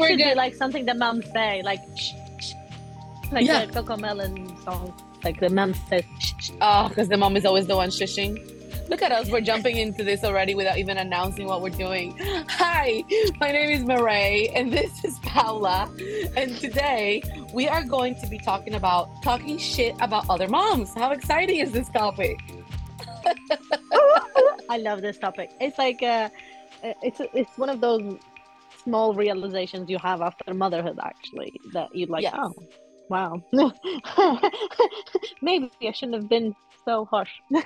like it should be like something the mom say, like shh, shh. like Yeah. the CoComelon song. Like the mom says, shh, shh. Oh, because the mom is always the one shushing. Look at us, we're jumping into this already without even announcing what we're doing. Hi, my name is Marae, and this is Paula. And today we are going to be talking about talking shit about other moms. How exciting is this topic? I love this topic. It's like uh, it's it's one of those small realizations you have after motherhood, actually, that you'd like. Yes. Oh, wow. Maybe I shouldn't have been so harsh.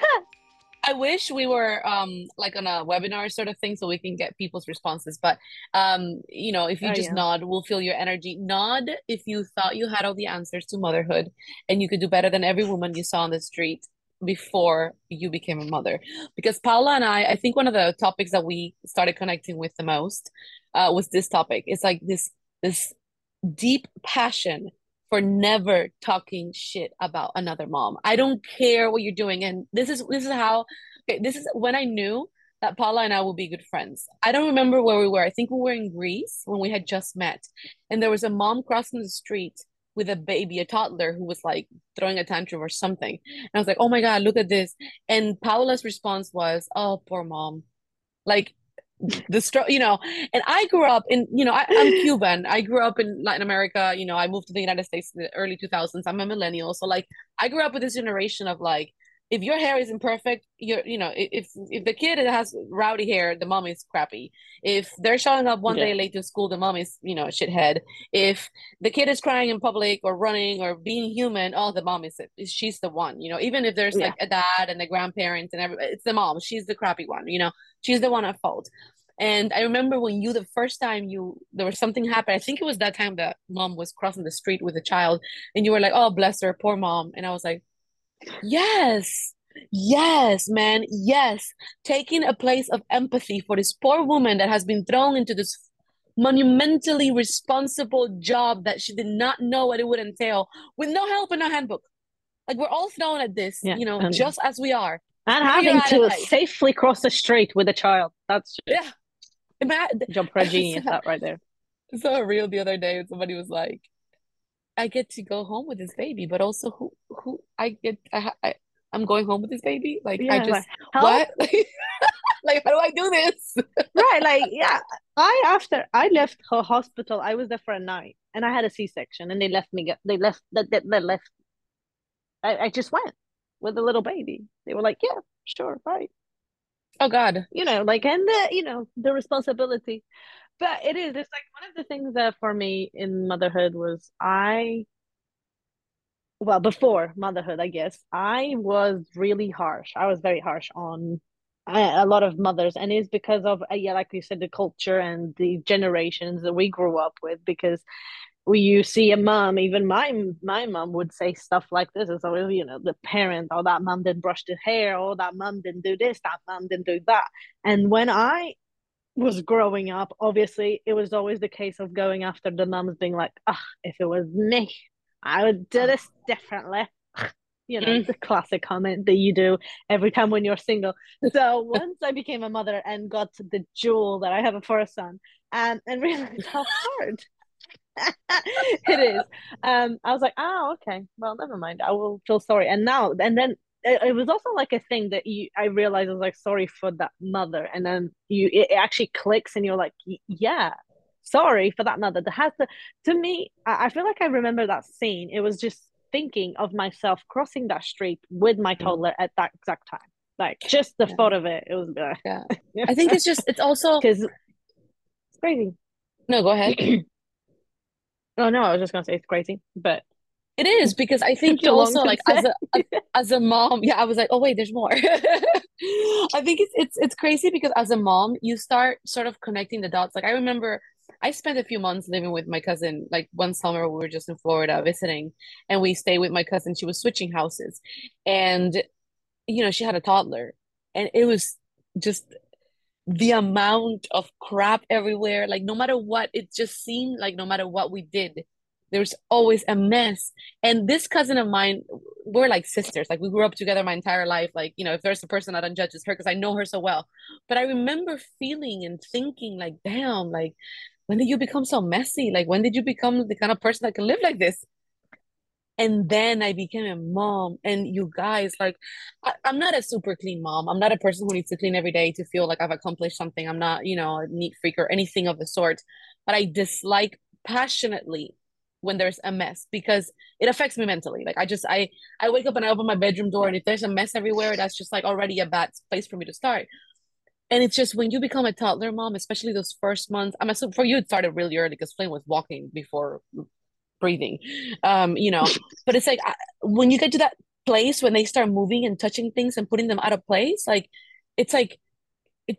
I wish we were um like on a webinar sort of thing so we can get people's responses. But um, you know, if you Oh, just yeah. nod, we'll feel your energy. Nod if you thought you had all the answers to motherhood and you could do better than every woman you saw on the street before you became a mother. Because Paula and I, I think one of the topics that we started connecting with the most uh was this topic. It's like this this deep passion for never talking shit about another mom. I don't care what you're doing. And this is this is how okay, this is when I knew that Paula and I would be good friends. I don't remember where we were. I think we were in Greece when we had just met. And there was a mom crossing the street with a baby, a toddler who was like throwing a tantrum or something. And I was like, "Oh my God, look at this." And Paula's response was, "Oh, poor mom." Like the stro you know and i grew up in you know I, i'm cuban i grew up in latin america you know i moved to the united states in the early 2000s i'm a millennial so like i grew up with this generation of like if your hair isn't perfect you're you know if if the kid has rowdy hair the mom is crappy if they're showing up one day late to school the mom is you know a shithead if the kid is crying in public or running or being human oh the mom is is- she's the one you know even if there's Yeah. like a dad and the grandparents and everybody it's the mom she's the crappy one you know she's the one at fault and I remember when you, the first time you, there was something happened. I think it was that time that mom was crossing the street with a child, and you were like, "Oh, bless her, poor mom." And I was like, "Yes, yes, man, yes." Taking a place of empathy for this poor woman that has been thrown into this monumentally responsible job that she did not know what it would entail, with no help in a handbook. Like we're all thrown at this, Yeah, you know, just as we are. And you're having to safely cross the street with a child. That's just Yeah. Ima- a genius, that right there. A reel the other day somebody was like, I get to go home with this baby, but also who who I get I, I I'm going home with this baby? Like I just like, what? Like how do I do this? right like yeah i after i left her hospital i was there for a night and i had a c-section and they left me they left that they, they left I, I just went with a little baby they were like yeah sure right Oh God. you know like and the you know the responsibility. But it is it's like one of the things that for me in motherhood was i well before motherhood i guess i was really harsh. I was very harsh on a a lot of mothers. And it's because of uh, yeah like you said the culture and the generations that we grew up with because you see a mom even my my mom would say stuff like this. It's always you know the parent oh that mom didn't brush the hair. Oh that mom didn't do this. That mom didn't do that. And when i was growing up obviously it was always the case of going after the moms being like ah if it was me i would do this differently. You know Mm. the classic comment that you do every time when you're single. So once i became a mother and got the jewel that i have for a son and and realized how hard it is. Um i was like oh okay. Well never mind. I will feel sorry. And now and then it, it was also like a thing that you i realized I was like sorry for that mother. And then you it actually clicks and you're like yeah sorry for that mother. That has to to me I, I feel like i remember that scene. It was just thinking of myself crossing that street with my mm. toddler at that exact time. Like just the Yeah. thought of it it was uh, Yeah. I think it's just it's also because it's crazy. No, go ahead. oh no i was just gonna say it's crazy but It is because I think long also like as a as, as a mom, yeah, I was like, oh wait, there's more. I think it's it's it's crazy because as a mom, you start sort of connecting the dots. Like I remember I spent a few months living with my cousin. Like one summer we were just in Florida visiting and we stayed with my cousin. She was switching houses and you know, she had a toddler and it was just the amount of crap everywhere. Like no matter what, it just seemed like no matter what we did, there's always a mess. And this cousin of mine, we're like sisters. Like we grew up together my entire life. Like, you know, if there's a person that unjudges her because I know her so well. But I remember feeling and thinking like, damn, like when did you become so messy? Like, when did you become the kind of person that can live like this? And then I became a mom. And you guys, like, I, am not a super clean mom. I'm not a person who needs to clean every day to feel like I've accomplished something. I'm not, you know, a neat freak or anything of the sort. But I dislike passionately when there's a mess because it affects me mentally. Like I just I I wake up and I open my bedroom door and if there's a mess everywhere, that's just like already a bad place for me to start and it's just when you become a toddler mom, especially those first months. I'm assuming for you it started really early because Flynn was walking before breathing, um, you know. but it's like when you get to that place when they start moving and touching things and putting them out of place, like it's like it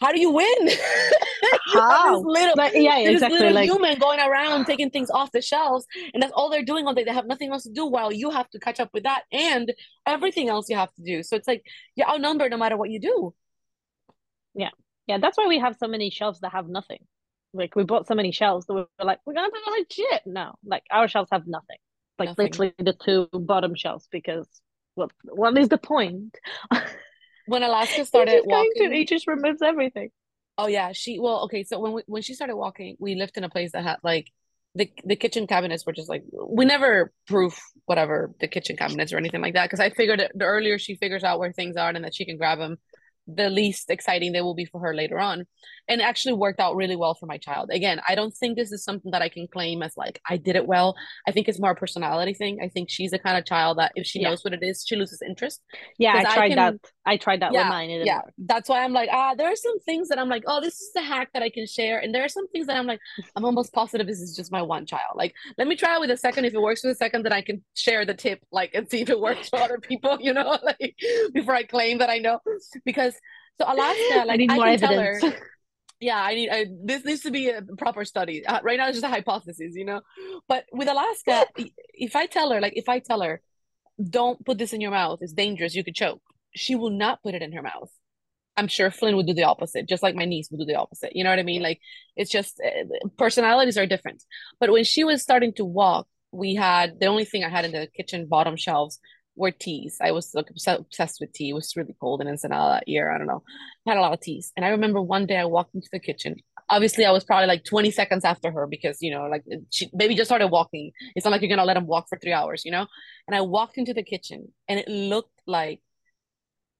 how do you win? How? little, like, yeah, exactly. Little like human going around taking things off the shelves, and that's all they're doing all day. They have nothing else to do while you have to catch up with that and everything else you have to do. So it's like you're outnumbered no matter what you do. Yeah, yeah. That's why we have so many shelves that have nothing. Like we bought so many shelves that we were like, we're gonna put legit shit. No, like our shelves have nothing. Like nothing. literally the two bottom shelves because what what is the point? when Alaska started walking, to, he just removes everything. Oh yeah, she well okay. So when we, when she started walking, we lived in a place that had like the the kitchen cabinets were just like we never proof whatever the kitchen cabinets or anything like that because I figured the earlier she figures out where things are and that she can grab them, the least exciting they will be for her later on. And actually worked out really well for my child. Again i don't think this is something that i can claim as like i did it well. I think it's more a personality thing. I think she's the kind of child that if she yeah. knows what it is she loses interest. Yeah i tried I can, that. I tried that yeah, with mine yeah. that's why i'm like ah there are some things that i'm like oh this is the hack that i can share. And there are some things that i'm like i'm almost positive this is just my one child. Like let me try it with a second. If it works with a second then i can share the tip like and see if it works for other people you know like before i claim that i know. Because so Alaska, like I, need more I can evidence. tell her, yeah, I need I, this needs to be a proper study. Uh, right now, it's just a hypothesis, you know. But with Alaska, if I tell her, like, if I tell her, don't put this in your mouth, it's dangerous, you could choke. She will not put it in her mouth. I'm sure Flynn would do the opposite, just like my niece would do the opposite. You know what I mean? Like, it's just uh, personalities are different. But when she was starting to walk, we had the only thing I had in the kitchen bottom shelves were teas. I was like obsessed with tea. It was really cold in Ensenada that year. I don't know. I had a lot of teas. And I remember one day I walked into the kitchen. Obviously, I was probably like 20 seconds after her because, you know, like uh, she maybe just started walking. It's not like you're gonna let him walk for three hours, you know? And I walked into the kitchen and it looked like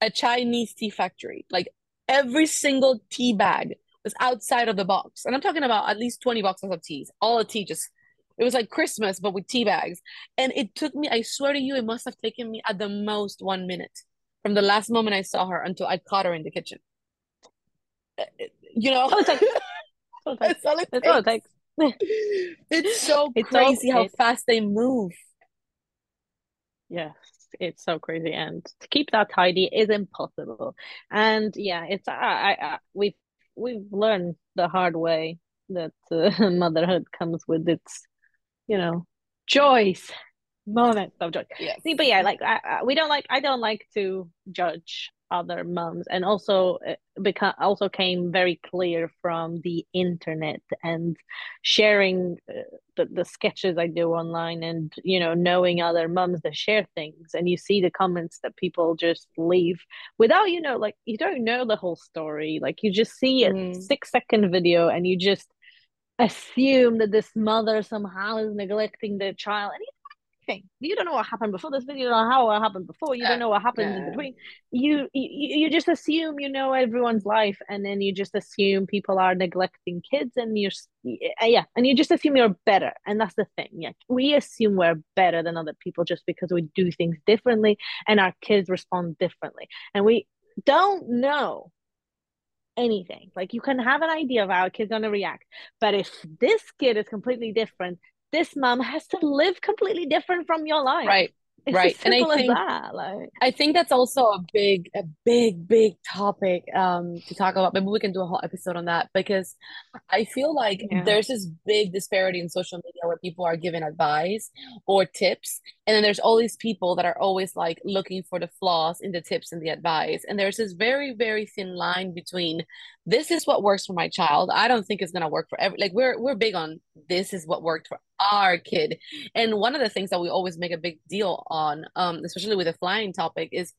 a Chinese tea factory. Like every single tea bag was outside of the box. And I'm talking about at least 20 boxes of teas. All the tea just it was like Christmas, but with tea bags. And it took me, I swear to you, it must have taken me at the most one minute from the last moment I saw her until I caught her in the kitchen. Uh, you know, it's like, that's all it takes. All it takes. it's so it's crazy how fast they move. Yes, it's so crazy, and to keep that tidy is impossible. And yeah, it's I, I, I we've we've learned the hard way that uh, motherhood comes with its you know, joys, moments of joy. Yes. See, but yeah, like I, I, we don't like. I don't like to judge other moms, and also uh, because also came very clear from the internet and sharing uh, the the sketches I do online, and you know, knowing other moms that share things, and you see the comments that people just leave without you know, like you don't know the whole story. Like you just see a mm. six second video, and you just assume that this mother somehow is neglecting the child. And you don't know what happened before this video or how it happened before. You don't know what happened yeah. in between. You, you you just assume you know everyone's life and then you just assume people are neglecting kids and you're yeah and you just assume you're better. And that's the thing. Yeah we assume we're better than other people just because we do things differently and our kids respond differently. And we don't know anything. Like you can have an idea of how a kid's gonna react, but if this kid is completely different, this mom has to live completely different from your life. Right. It's right. and I think that. Like I think that's also a big, a big, big topic um to talk about. Maybe we can do a whole episode on that because I feel like yeah. there's this big disparity in social media where people are giving advice or tips, and then there's all these people that are always like looking for the flaws in the tips and the advice. And there's this very, very thin line between this is what works for my child. I don't think it's gonna work for every like we're we're big on this is what worked for our kid. And one of the things that we always make a big deal on, um, especially with the flying topic, is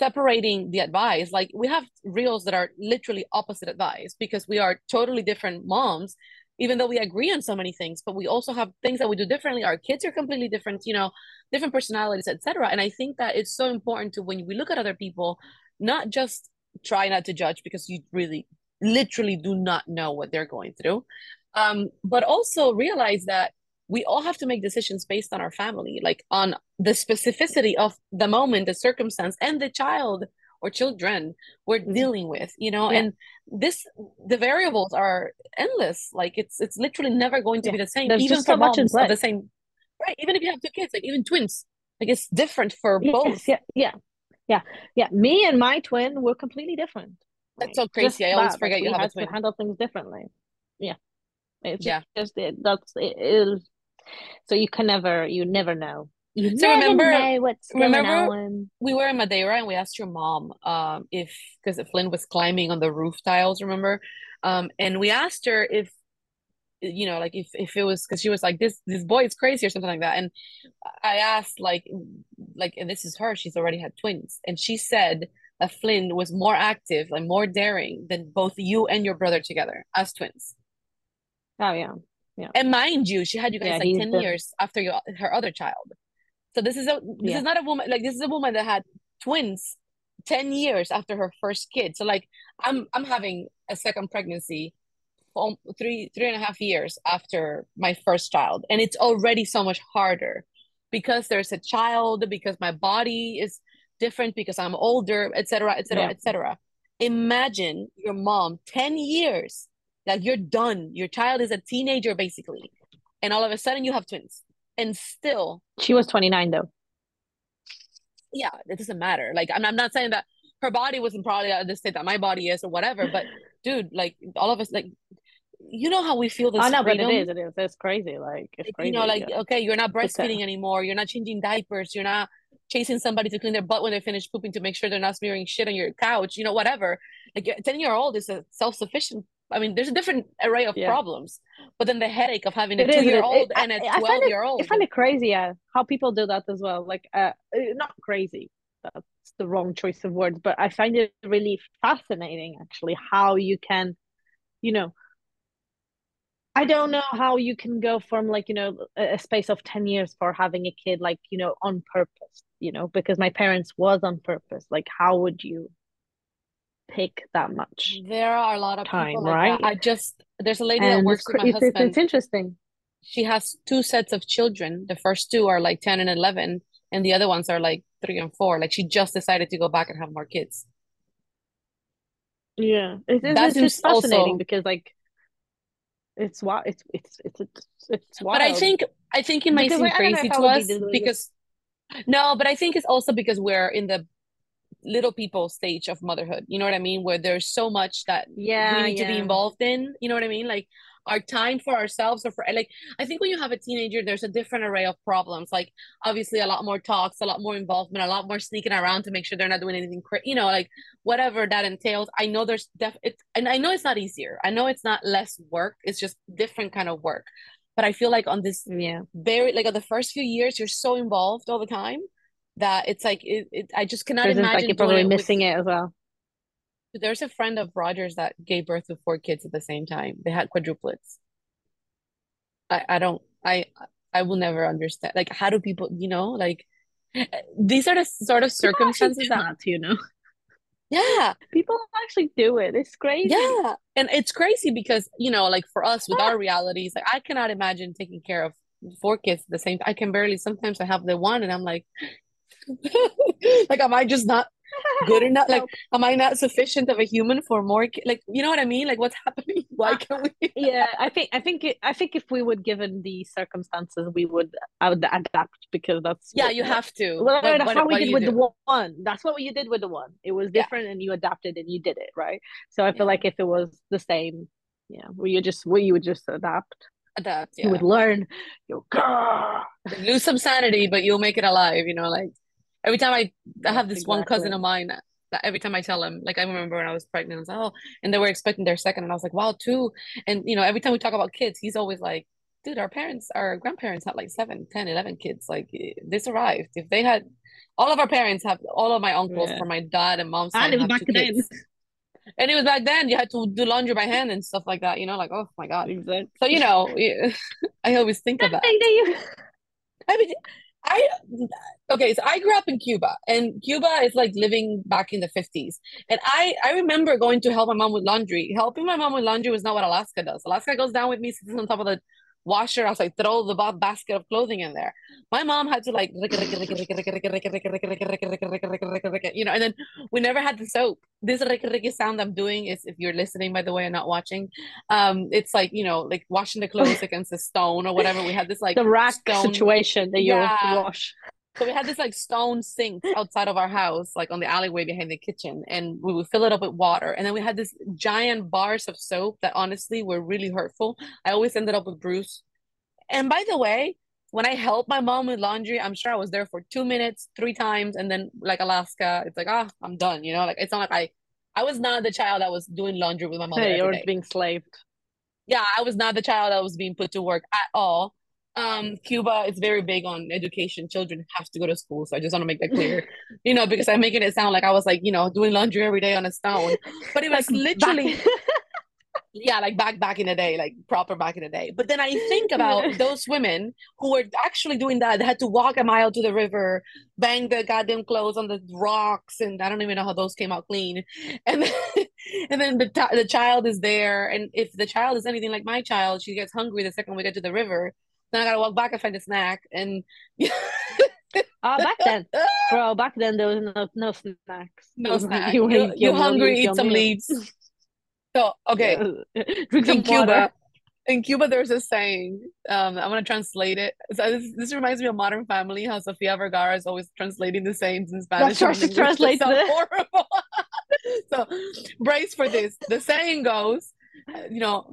separating the advice. Like we have reels that are literally opposite advice because we are totally different moms, even though we agree on so many things, but we also have things that we do differently. Our kids are completely different, you know, different personalities, etc. And I think that it's so important to when we look at other people, not just try not to judge because you really literally do not know what they're going through. Um, but also realize that we all have to make decisions based on our family, like on the specificity of the moment, the circumstance, and the child or children we're mm-hmm. dealing with, you know, yeah. and this the variables are endless. Like it's it's literally never going to yeah. be the same, There's even for so moms much of the same right. Even if you have two kids, like even twins, like it's different for yes, both. Yeah, yeah, yeah, yeah. Me and my twin were completely different. That's so crazy. Just I always that, forget like, you have a twin. To handle things differently. Yeah. It's yeah. just it, that's it is so you can never you never know. You so never remember know what's remember we were in Madeira and we asked your mom um if because Flynn was climbing on the roof tiles, remember? Um and we asked her if you know like if if it was because she was like this this boy is crazy or something like that and i asked like like and this is her she's already had twins and she said that flynn was more active and more daring than both you and your brother together as twins Oh yeah, yeah. And mind you, she had you guys Yeah, like 10 the years after your her other child. So this is a this yeah. is not a woman like this is a woman that had twins 10 years after her first kid. So like I'm I'm having a second pregnancy three three and a half years after my first child. And it's already so much harder because there's a child, because my body is different, because I'm older, etc., etc., etc. Imagine your mom 10 years like you're done. Your child is a teenager basically. And all of a sudden you have twins. And still She was 29 though. yeah, it doesn't matter. Like I'm, I'm not saying that her body wasn't probably at the state that my body is or whatever, but dude, like all of us like you know how we feel this Oh no, freedom? but it is, it is. It's crazy. Like it's crazy. you know, like yeah. okay, you're not breastfeeding anymore, you're not changing diapers, you're not chasing somebody to clean their butt when they finish pooping to make sure they're not smearing shit on your couch, you know, whatever. Like a 10 year old is a self-sufficient. I mean, there's a different array of Yeah. problems, but then the headache of having a two year old and a 12 year old. I find it crazy, yeah, how people do that as well. Like, uh, uh, not crazy. That's the wrong choice of words, but I find it really fascinating, actually, how you can, you know, I don't know how you can go from like, you know, a, space of 10 years for having a kid, like, you know, on purpose, you know, because my parents was on purpose. Like, how would you pick that much? There are a lot of Time, people like right? that. I just, there's a lady that works with my it's, husband. it's interesting. She has two sets of children. The first two are like 10 and 11, and the other ones are like three and four. Like she just decided to go back and have more kids. Yeah, it, That it's just seems also- fascinating because like it's wild. It's it's it's it's, it's wild. But I think I think it might Because, seem like, I don't know crazy to would be us because no, but I think it's also because we're in the little people stage of motherhood. You know what I mean? Where there's so much that yeah, we need to be involved in. You know what I mean? Like our time for ourselves or for like I think when you have a teenager, there's a different array of problems. Like obviously a lot more talks, a lot more involvement, a lot more sneaking around to make sure they're not doing anything cra- you know, like whatever that entails. I know there's def it's and I know it's not easier. I know it's not less work, it's just different kind of work. But I feel like on this Yeah, very like on the first few years, you're so involved all the time that it's like it, it I just cannot imagine like you're probably it with- missing it as well. There's a friend of Rogers that gave birth to four kids at the same time. They had quadruplets. I, I don't I I will never understand. Like how do people, you know, like these are the sort of circumstances that that, you know. yeah, People actually do it. It's crazy. yeah. And it's crazy because, you know, like for us with our realities, like I cannot imagine taking care of four kids at the same time. I can barely sometimes I have the one and I'm like like am I just not good enough? Like am I not sufficient of a human for more like you know what I mean? Like what's happening? Why can't we yeah, I think I think it, I think if we would given the circumstances, we would I would adapt because that's Yeah, what- you have to. Well, What- that's what- how we did with do? the one. That's what you did with the one. It was Yeah. different, and you adapted and you did it right. So I feel Yeah. like if it was the same, yeah, where you just where you would just adapt, Adapt, you would learn. You go. lose some sanity, but you'll make it alive, you know, like every time I I have this one cousin of mine that every time I tell him, like I remember when I was pregnant, I was like, oh, and they were expecting their second, and I was like, wow, two. And you know, every time we talk about kids, he's always like, dude, our parents, our grandparents had like seven, 10, 11 kids. Like eh, they survived. If they had, all of our parents have, all of my uncles Yeah. from my dad and mom's ah, And it was back then. kids. And it was back then, you had to do laundry by hand and stuff like that, you know, like, oh my God. Exactly. So, you know, I always think of that. I mean, I okay, so I grew up in Cuba, and Cuba is like living back in the 50s. And I I remember going to help my mom with laundry. Helping my mom with laundry was not what Alaska does. Alaska goes down with me, sits on top of the washer. I was like, throw the basket of clothing in there. My mom had to like, you know, and then we never had the soap. This sound I'm doing is, if you're listening, by the way, and not watching, um, it's like, you know, like washing the clothes against a stone or whatever. We had this like the rack stone situation that you Yeah. wash. So we had this like stone sink outside of our house, like on the alleyway behind the kitchen, and we would fill it up with water. And then we had this giant bars of soap that honestly were really hurtful. I always ended up with bruise. And by the way, when I helped my mom with laundry, I'm sure I was there for two minutes, three times, and then like Alaska, it's like, ah, I'm done, you know? Like it's not like I I was not the child that was doing laundry with my mother Hey, you're day. being slaved. Yeah, I was not the child that was being put to work at all. Um, Cuba is very big on education. Children have to go to school, so I just want to make that clear, you know, because I'm making it sound like I was like, you know, doing laundry every day on a stone, but it was Like, literally, yeah, like back back in the day, like proper back in the day. But then I think about those women who were actually doing that. They had to walk a mile to the river, bang the goddamn clothes on the rocks, and I don't even know how those came out clean. And then, and then the ti- the child is there, and if the child is anything like my child, she gets hungry the second we get to the river. Then I gotta walk back and find a snack, and Ah, back then, bro, back then there was no no snacks. no snack. You, You, you hungry? Eat some meal. leaves. So okay, Drink some in Cuba, water. in Cuba, there's a saying. Um, I'm gonna translate it. So this, this reminds me of Modern Family, how Sofia Vergara is always translating the sayings in Spanish sure and she translates it. horrible. so brace for this. The saying goes, you know,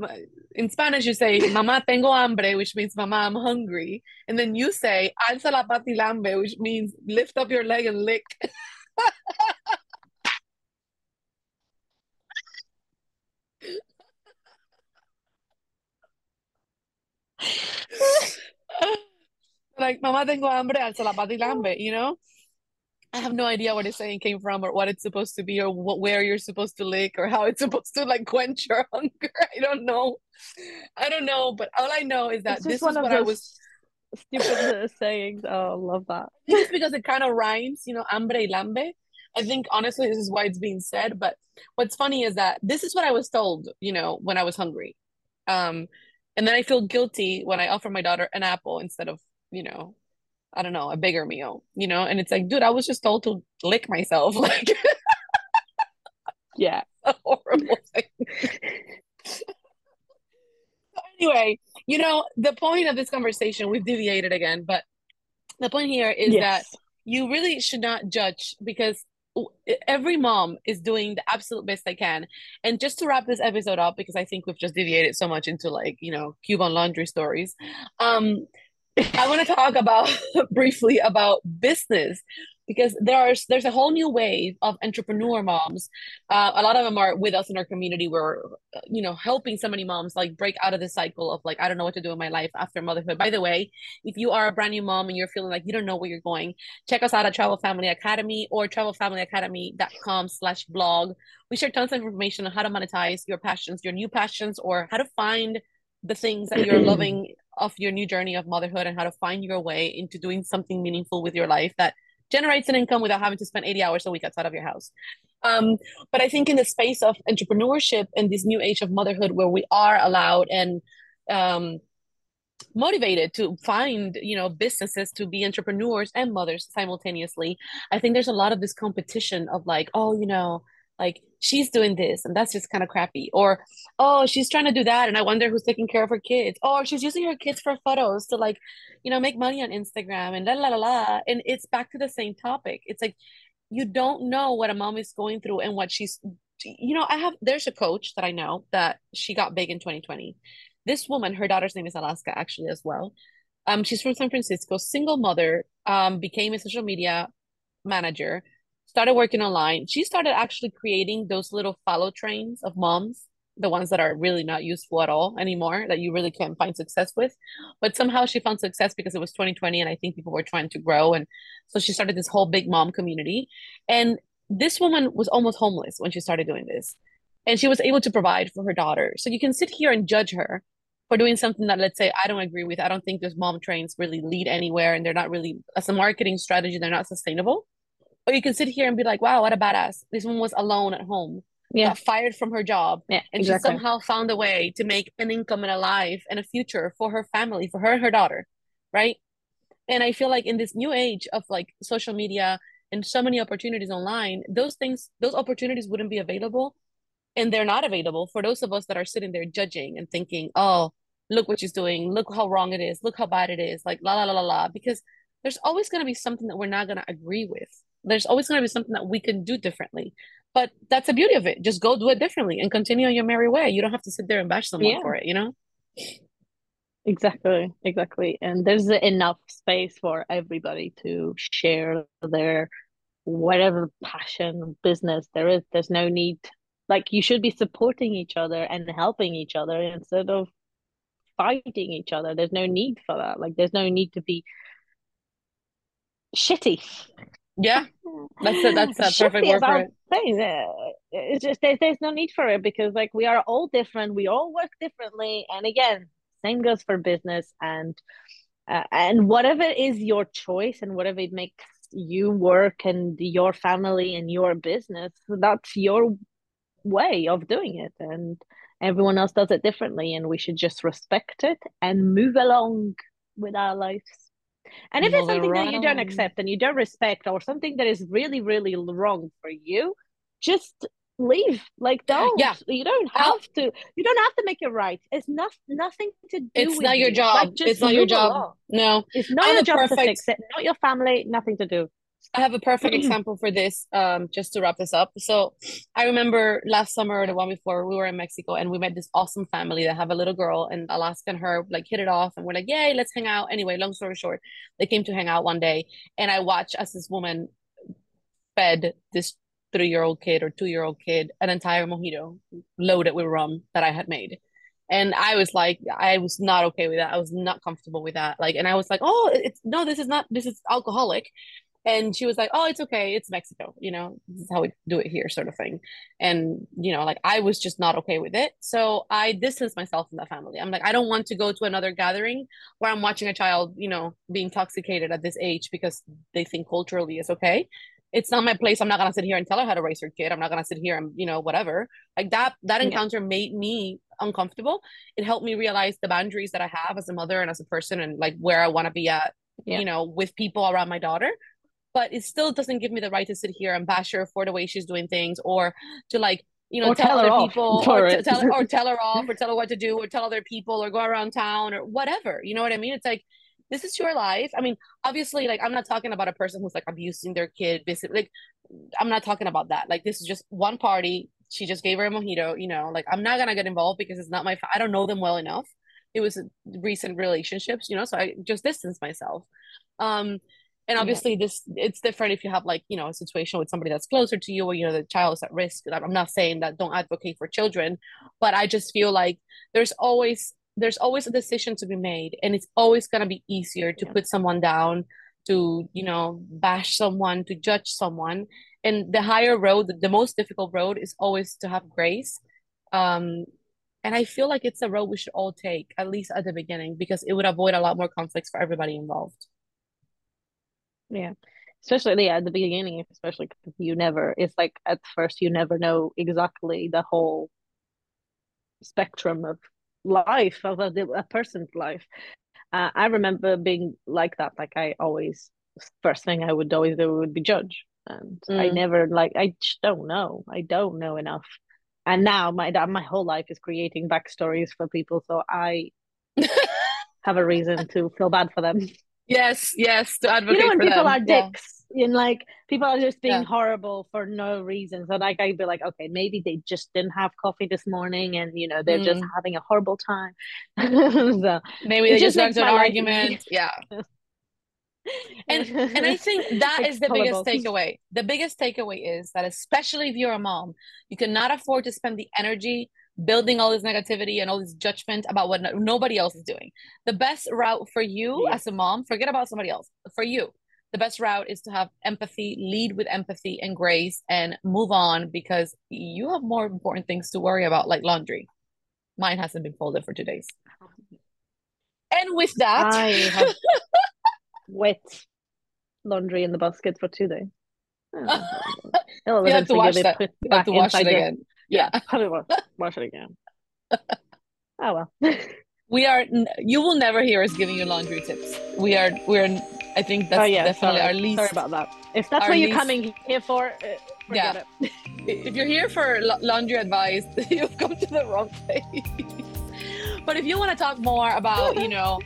in Spanish you say "Mamá tengo hambre," which means "Mama, I'm hungry," and then you say "Alza la pata y lambe," which means lift up your leg and lick. like "Mamá tengo hambre," alza la pata y lambe. You know. I have no idea where the saying came from or what it's supposed to be or what, where you're supposed to lick or how it's supposed to like quench your hunger. I don't know. I don't know, but all I know is that this is what I was stupid sayings. Oh, I love that. Just because it kind of rhymes, you know, hambre y lambe. I think honestly this is why it's being said, but what's funny is that this is what I was told, you know, when I was hungry. Um, and then I feel guilty when I offer my daughter an apple instead of, you know, I don't know, a bigger meal, you know, and it's like, dude, I was just told to lick myself. Like Yeah. a horrible thing. Anyway, you know, the point of this conversation, we've deviated again, but the point here is that you really should not judge because every mom is doing the absolute best they can. And just to wrap this episode up, because I think we've just deviated so much into like, you know, Cuban laundry stories. Um, I want to talk about briefly about business because there's there's a whole new wave of entrepreneur moms. Uh, a lot of them are with us in our community. We're you know helping so many moms like break out of the cycle of like I don't know what to do in my life after motherhood. By the way, if you are a brand new mom and you're feeling like you don't know where you're going, check us out at Travel Family Academy or travelfamilyacademy.com slash blog. We share tons of information on how to monetize your passions, your new passions, or how to find the things that you're loving of your new journey of motherhood and how to find your way into doing something meaningful with your life that generates an income without having to spend 80 hours a week outside of your house. Um, but I think in the space of entrepreneurship and this new age of motherhood where we are allowed and um, motivated to find you know businesses to be entrepreneurs and mothers simultaneously i think there's a lot of this competition of like oh you know like she's doing this and that's just kind of crappy. Or oh she's trying to do that and i wonder who's taking care of her kids. Or she's using her kids for photos to like you know make money on instagram and la la la la. And it's back to the same topic. It's like you don't know what a mom is going through and what she's you know i have there's a coach that i know that she got big in 2020 this woman her daughter's name is alaska actually as well. Um she's from san francisco single mother um became a social media manager started working online. She started actually creating those little follow trains of moms the ones that are really not useful at all anymore that you really can't find success with. But somehow she found success because it was 2020 and i think people were trying to grow. And so she started this whole big mom community. And this woman was almost homeless when she started doing this. And she was able to provide for her daughter. So you can sit here and judge her for doing something that let's say i don't agree with. I don't think those mom trains really lead anywhere and they're not really as a marketing strategy they're not sustainable or you can sit here and be like wow what a badass this one was alone at home yeah. got fired from her job yeah, and exactly. she somehow found a way to make an income and a life and a future for her family for her and her daughter right and i feel like in this new age of like social media and so many opportunities online those things those opportunities wouldn't be available and they're not available for those of us that are sitting there judging and thinking oh look what she's doing look how wrong it is look how bad it is like la la la la la because there's always going to be something that we're not going to agree with there's always going to be something that we can do differently. But that's the beauty of it. Just go do it differently and continue on your merry way. You don't have to sit there and bash someone yeah. for it you know? Exactly exactly. And there's enough space for everybody to share their whatever passion business there is. There's no need like you should be supporting each other and helping each other instead of fighting each other. There's no need for that. Like there's no need to be shitty yeah that's a, that's a perfect word for it things. It's just there's, there's no need for it because like we are all different. We all work differently, and again, same goes for business and uh, and whatever is your choice and whatever it makes you work and your family and your business, that's your way of doing it, and everyone else does it differently, and we should just respect it and move along with our lives. And if it's something that you don't accept and you don't respect, or something that is really, really wrong for you, just leave. Like, don't. Yeah. You don't have to. You don't have to make it right. It's not nothing to do. It's not your you. job. Like, it's not your job. along. No, it's not your job perfect... to fix it. Not your family. Nothing to do. I have a perfect example for this. Um, just to wrap this up. So, I remember last summer or the one before, we were in Mexico and we met this awesome family that have a little girl, and Alaska and her like hit it off, and we're like, "Yay, let's hang out." Anyway, long story short, they came to hang out one day, and I watched as this woman fed this three-year-old kid or two-year-old kid an entire mojito loaded with rum that I had made. And I was like, I was not okay with that. I was not comfortable with that. Like, and I was like, oh, it's no, this is not, this is alcoholic and she was like oh it's okay. It's mexico you know this is how we do it here sort of thing. And you know like i was just not okay with it. So i distanced myself from that family. I'm like i don't want to go to another gathering where i'm watching a child you know be intoxicated at this age because they think culturally is okay. It's not my place. I'm not going to sit here and tell her how to raise her kid. I'm not going to sit here and you know whatever. Like that that encounter made me uncomfortable. It helped me realize the boundaries that i have as a mother and as a person and like where i want to be at yeah. you know with people around my daughter but it still doesn't give me the right to sit here and bash her for the way she's doing things or to like you know or tell, tell other people or, t- tell, or tell her off or tell her what to do or tell other people or go around town or whatever you know what i mean? It's like this is your life. I mean obviously like i'm not talking about a person who's like abusing their kid basically like i'm not talking about that. Like this is just one party. She just gave her a mojito you know? Like i'm not gonna get involved because it's not my i don't know them well enough. It was recent relationships you know? So i just distance myself. Um and obviously yeah. this it's different if you have like you know a situation with somebody that's closer to you or you know the child is at risk i'm not saying that don't advocate for children but i just feel like there's always there's always a decision to be made and it's always going to be easier to yeah. put someone down to you know bash someone to judge someone and the higher road the most difficult road is always to have grace um and i feel like it's a road we should all take at least at the beginning because it would avoid a lot more conflicts for everybody involved yeah. Especially yeah, at the beginning, especially because you never it's like at first you never know exactly the whole spectrum of life of a, a person's life. Uh, I remember being like that. Like I always first thing I would always do would be judge. And mm. I never like I just don't know. I don't know enough. And now my my whole life is creating backstories for people, so I have a reason to feel bad for them. Yes, yes, to advocate you know when people them. are dicks yeah. and like people are just being yeah. horrible for no reason. So like I'd be like, okay, maybe they just didn't have coffee this morning and you know they're mm. just having a horrible time. so maybe they just went to an argument. yeah. and and I think that is the biggest takeaway. The biggest takeaway is that especially if you're a mom, you cannot afford to spend the energy building all this negativity and all this judgment about what no- nobody else is doing. The best route for you Yeah. as a mom, forget about somebody else. For you, the best route is to have empathy, lead with empathy and grace, and move on because you have more important things to worry about, like laundry. Mine hasn't been folded for two days. And with that, I have wet laundry in the basket for two days. Oh, you have to watch that. You have to watch it again. Yeah. Probably watch, watch it again. Oh well. We are, you will never hear us giving you laundry tips. We are, we're, I think that's oh yeah, definitely sorry. our least. Sorry about that. If that's what you're coming here for, uh, forget Yeah. it. If you're here for laundry advice, you've come to the wrong place. but if you want to talk more about, you know,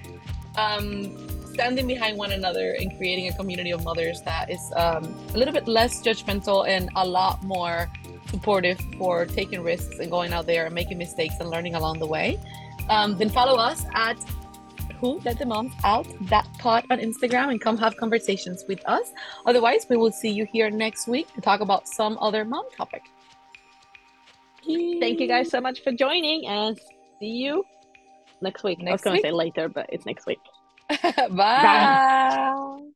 um, standing behind one another and creating a community of mothers that is um, a little bit less judgmental and a lot more supportive for taking risks and going out there and making mistakes and learning along the way, um, then follow us at who let the moms out that pod on Instagram and come have conversations with us. Otherwise, we will see you here next week to talk about some other mom topic. Thank you guys so much for joining, and see you next week. I was going to say later, but it's next week. Bye.